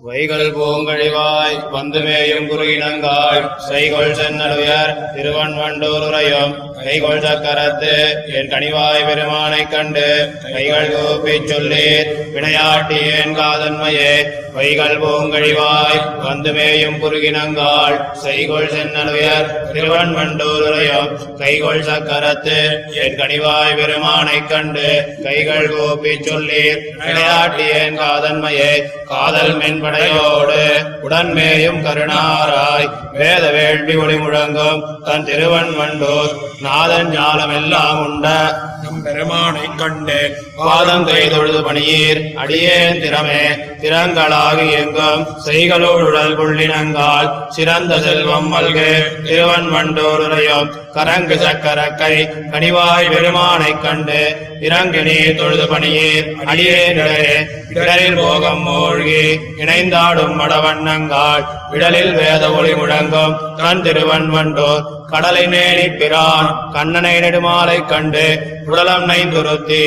வைகள் பூங்கழிவாய் வந்துமேயும் குறுகினங்காய் செய்கொள் சென்னலுயர் உரையும் கைகொள் சக்கரத்து என் கனிவாய் பெருமானைக் கண்டு கைகள் கூப்பிச் சொல்லீர் விளையாட்டி என் காதன்மையே வைகள் பூங்கழிவாய் வந்துமேயும் குறுகினங்காள் செய்கொள் சென்னலுயர் உரையும் கைகொள் சக்கரத்து என் கனிவாய் பெருமானைக் கண்டு கைகள் கூப்பிச் சொல்லீர் விளையாட்டி என் காதன்மையே. காதல் கடையோடு உடன்மேயும் கருணாராய் வேத வேள்வி ஒளி முழங்கும் தன் திருவன் வண்டூர் நாதன் ஞானமெல்லாம் உண்ட நம் பெருமானைக் கண்டேன். பாதம் கைதொழுது பணியீர். அடியேன் திறமே திறங்களாகி எங்கும் செய்களோடுடல் புள்ளினங்கால் சிறந்த செல்வம் மல்கு. திருவன் வண்டோருரையும் கரங்கு சக்கரக்கை கனிவாய் பெருமானைக் கண்டு இறங்கு நீர் தொழுது பணியீர். அடியேனிடரே இடலில் போகம் மூழ்கி இணைந்தாடும் மடவண்ணங்கால். விடலில் வேத ஒளி முழங்கும். கண் திருவன் வண்டோர் கடலை நேனி பிரான். கண்ணனை நெடுமாலை கண்டு உடலம் நைந்துருத்தி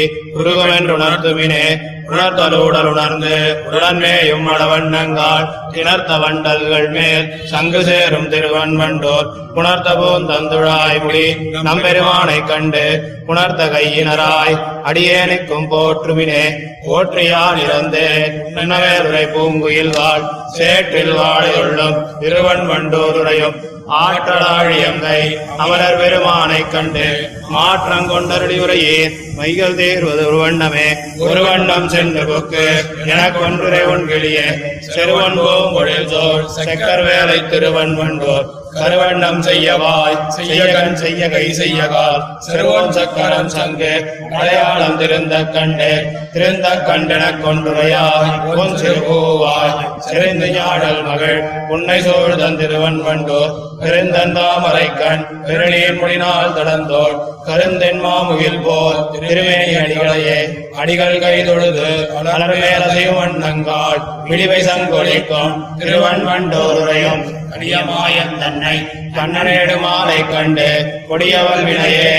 உருகமென்றுணர்த்துமினே உணர்த்தலுடல் உணர்ந்து உடன்மேயும் அளவண்ணங்கால் திணர்த்த வண்டல்கள் மேல் சங்கு சேரும் திருவன் வண்டோர் புணர்த்த பூந்தந்துழாய் முடி நம்பெருமானை கண்டு புணர்த்த கையினராய் அடியேனுக்கும் போற்றுமினே. போற்றியால் இறந்தே நன்னவேருரை பூங்குயில் வாழ். சேற்றில் வாழையுள்ளும் திருவன் வண்டோருடையும் ஆற்றலாழியங்கை அமரர் பெருமானைக் கண்டு மாற்றங்கொண்டருளியுறையே மைகள் தேர்வது ஒரு வண்ணமே ஒரு வண்ணம் சென்று புக்கு. எனக்கொன்றுரை ஒன்கிளியே செருவன் பூங்கொழில் சோழ் செக்கர் வேலை திருவன் வண்டோர் கருவண்ணம் செய்யவாய் செய்ய கண் செய்ய கை செய்ய கால் சிறுவன் சக்கரம் சங்கு மலையாளம் திருந்த கண்டு திருந்த கண்டெனக் கொண்டுரையாய் உன் சிறுபூவாய் சிறைந்து ஞாடல் மகள் உன்னை சோழ்தன் திருவன் வண்டோர். பெருந்தந்தாமரை கண் பெருநீர் முடினால் தடந்தோள் கருந்தென் மாமுகில் போல் திருமேனி அடிகளையே அடிகள் கை தொழுது அலர் மேலதையும் வண்ணங்கால். விழிவை சங்கொலிக்கும் திருவன் வண்டோருரையும் கடியமாயன் தன்னை கண்ணனேடு மாலை கண்டு கொடியவள் வினையே.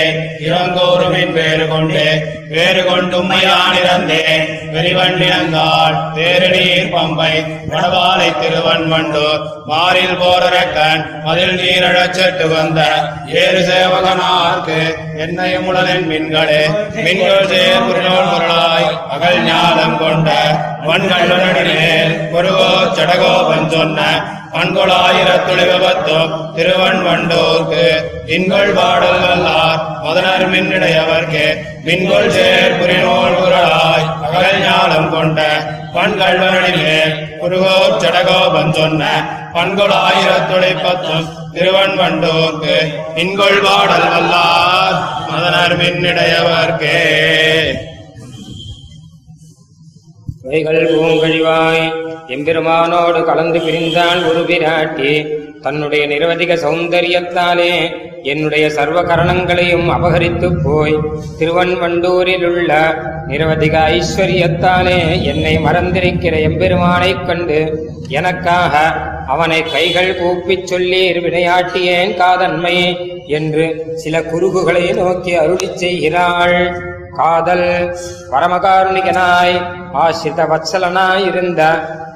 இளங்கோருமின் வேறு கொண்டு வேறு கொண்டும்மையான் இறந்தேன். வெறிவண்டினங்கால் வேறு நீர் பம்பை வடவாலை திருவன் வண்டோர் மாறில் போரக்கன் மதில் நீரழச்சட்டு வந்த ஏறு சேவகனார்க்கு என்னைய முழலின் மின்களே. மின்கள் சேர் பொருளாய் அகல் ஞானம் கொண்ட வன்கள் மேல் ஒருவோ சடகோபன் சொன்ன அன்கொளாயிரத்துளிவத்தோ விபத்தும் திருவன் வண்டோர்க்கு இன்கொள் பாடல் வல்லார் மதனர் மின்னிடையவர்க்கு. மின்கொள் சேர் புரிநோல் குரலாய் அகல் ஞானம் கொண்ட பண்கள் மேல் குருகோ சடகோபன் சொன்ன பண்கொளாயிரத்துளை திருவன் வண்டோர்க்கு இன்கொள் பாடல் வல்லார் மதனர் மின்னிடையவர்க்கே. வைகள் பூங்கழிவாய் எம்பெருமானோடு கலந்து பிரிந்தாள் ஒரு பிராட்டி. தன்னுடைய நிரவதிக சௌந்தரியத்தாலே என்னுடைய சர்வ கரணங்களையும் அபகரித்துப் போய் திருவன்வண்டூரில் உள்ள நிரவதிக ஐஸ்வர்யத்தாலே என்னை மறந்திருக்கிற எம்பெருமானைக் கண்டு எனக்காக அவனை கைகள் கூப்பிச் சொல்லீர் வினையாட்டியேன் காதன்மை என்று சில குறுகுகளை நோக்கி அருளி செய்கிறாள். காதல் பரமகாருணிகனாய் ஆசிரித வத்சலனாயிருந்த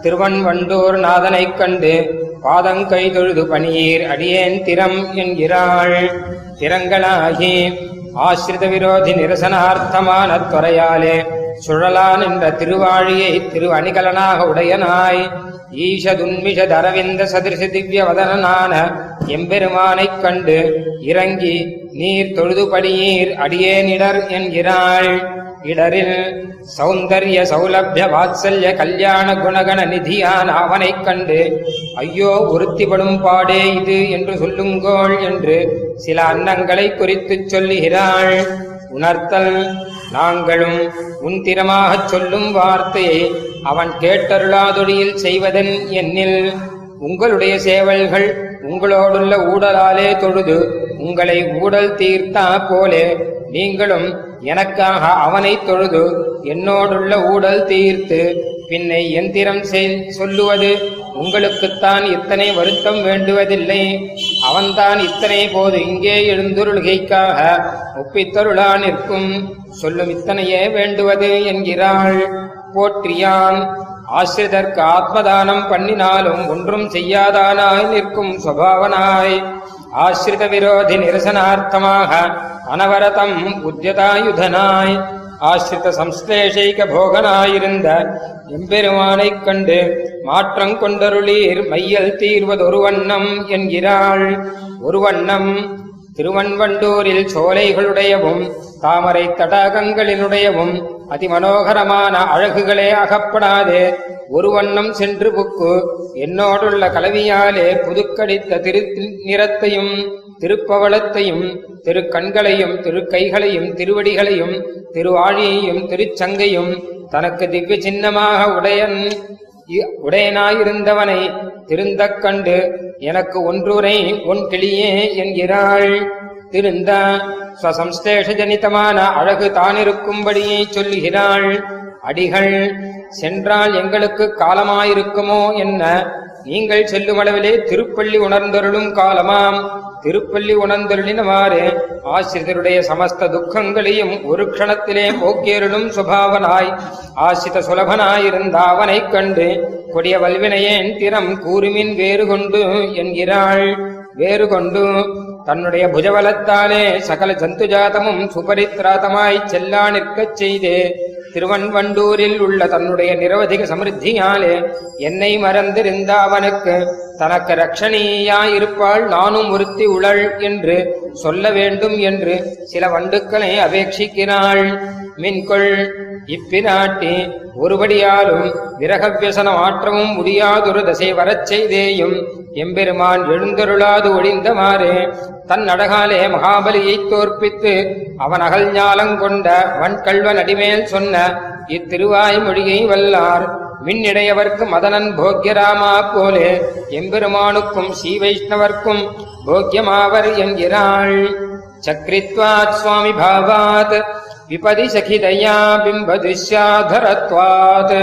திருவன்வண்டூர் நாதனைக் கண்டு பாதங்கை தொழுது பணியீர் அடியேன் திறம் என்கிறாள். திறங்களாகி ஆசிரித விரோதி நிரசனார்த்தமான துறையாலே சுழலான் என்ற திருவாழியை திரு அணிகலனாக உடையனாய். ஈஷதுன்மிஷ அரவிந்த சதிர்ஷ திவ்ய வதனனான எம்பெருமானைக் கண்டு இறங்கி நீர் தொழுது படியீர் அடியேனிடர் என்கிறாள். இடரில் சௌந்தர்ய சௌலபிய வாத்சல்ய கல்யாண குணகண நிதியான் அவனைக் கண்டு ஐயோ ஒருத்திப்படும் பாடே இது என்று சொல்லுங்கோள் என்று சில அன்னங்களை குறித்துச் சொல்லுகிறாள். உணர்த்தல் நாங்களும் உன்திரமாகச் சொல்லும் வார்த்தையை அவன் கேட்டருளாதொழியில் செய்வதன் என்னில் உங்களுடைய சேவல்கள் உங்களோடுள்ள ஊடலாலே தொழுது உங்களை ஊடல் தீர்த்தா போலே நீங்களும் எனக்காக அவனை தொழுது என்னோடுள்ள ஊடல் தீர்த்து பின்னை எந்திரம் சொல்லுவது உங்களுக்குத்தான் இத்தனை வருத்தம் வேண்டுவதில்லை. அவன்தான் இத்தனை போது இங்கே எழுந்துருள்கைக்காக ஒப்பித்தருளா நிற்கும். சொல்லும் இத்தனையே வேண்டுவது என்கிறாள். போற்றியான். ஆசிரிதற்கு ஆத்மதானம் பண்ணினாலும் ஒன்றும் செய்யாதானாய் நிற்கும் சுபாவனாய். ஆசிரித விரோதி நிரசனார்த்தமாக அனவரதம் உத்யதாயுதனாய் ஆசிரித சம்ஸ்லேஷைக போகனாயிருந்த எம்பெருமானைக் கண்டு மாற்றம் கொண்டருளீர் மையல் தீர்வதொரு வண்ணம் என்கிறாள். ஒரு வண்ணம் திருவன்வண்டூரில் சோலைகளுடையவும் தாமரை தடாகங்களினுடையவும் அதிமனோகரமான அழகுகளே அகப்படாதே. ஒரு வண்ணம் சென்று புக்கு என்னோடுள்ள கலவியாலே புதுக்கடித்த திரு நிறத்தையும் திருப்பவளத்தையும் திருக்கண்களையும் திருக்கைகளையும் திருவடிகளையும் திருவாழியையும் திருச்சங்கையும் தனக்கு திவ்ய சின்னமாக உடையன் உடையனாயிருந்தவனை திருந்தக் கண்டு எனக்கு ஒன்றுரை உன் கிளியே என்கிறாள். திருந்த ஸ்வசம்ஸ்லேஷ ஜனிதமான அழகு தானிருக்கும்படியே சொல்லுகிறாள். அடிகள் சென்றால் எங்களுக்கு காலமாயிருக்குமோ என்ன? நீங்கள் செல்லும் அளவிலே திருப்பள்ளி உணர்ந்தருளும் காலமாம். திருப்பள்ளி உணர்ந்தருளினவாறு ஆசிரியருடைய சமஸ்த துக்கங்களையும் ஒரு க்ஷணத்திலே போக்கியருளும் சுபாவனாய். ஆசிரித சுலபனாயிருந்த அவனைக் கண்டு கொடிய வல்வினையேன் திறம் கூறுமின் வேறு கொண்டு என்கிறாள் வேறு கொண்டு தன்னுடைய புஜவலத்தாலே சகல ஜந்துஜாதமும் சுபரித்ராதமாய்ச் செல்லா நிற்கச் செய்தே. திருவன்வண்டூரில் உள்ள தன்னுடைய நிரவதிக சமிருத்தியாலே என்னை மறந்திருந்த அவனுக்கு தனக்கு ரட்சணீயாயிருப்பாள் நானும் ஒருத்தி உளள் என்று சொல்ல வேண்டும் என்று சில வண்டுக்களை அபேட்சிக்கிறாள். மின்கொள் இப்பிராட்டி ஒருபடியாலும் விரகவியசனம் ஆற்றவும் முடியாதொரு தசை வரச் செய்தேயும் எம்பெருமான் எழுந்தருளாது ஒழிந்தமாறு தன் அடகாலே மகாபலியைத் தோற்பித்து அவன் அகல் ஞாலங்கொண்ட வன்கல்வன் அடிமேல் சொன்ன இத்திருவாய் மொழியை வல்லார். மின்னிடையவர்க்கு மதனன் போக்கியராமா போலே எம்பெருமானுக்கும் ஸ்ரீ வைஷ்ணவர்க்கும் போக்கியமாவர் என்கிறாள். சக்ரித்வாத் சுவாமி பாவாத். विपदिशखितया बिम्बदिश्याधरत्वात्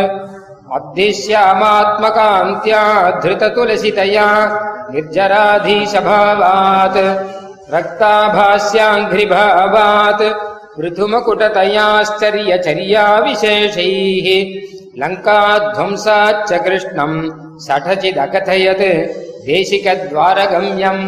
अब्धिश्यामात्मकान्त्या धृततुलसितया निर्जराधीशभावात् रक्ताभास्याङ्घ्रिभावात् ऋतुमकुटतयाश्चर्यचर्याविशेषैः लङ्काध्वंसाच्च कृष्णम् सठचिदकथयत् देशिकद्वारगम्यम्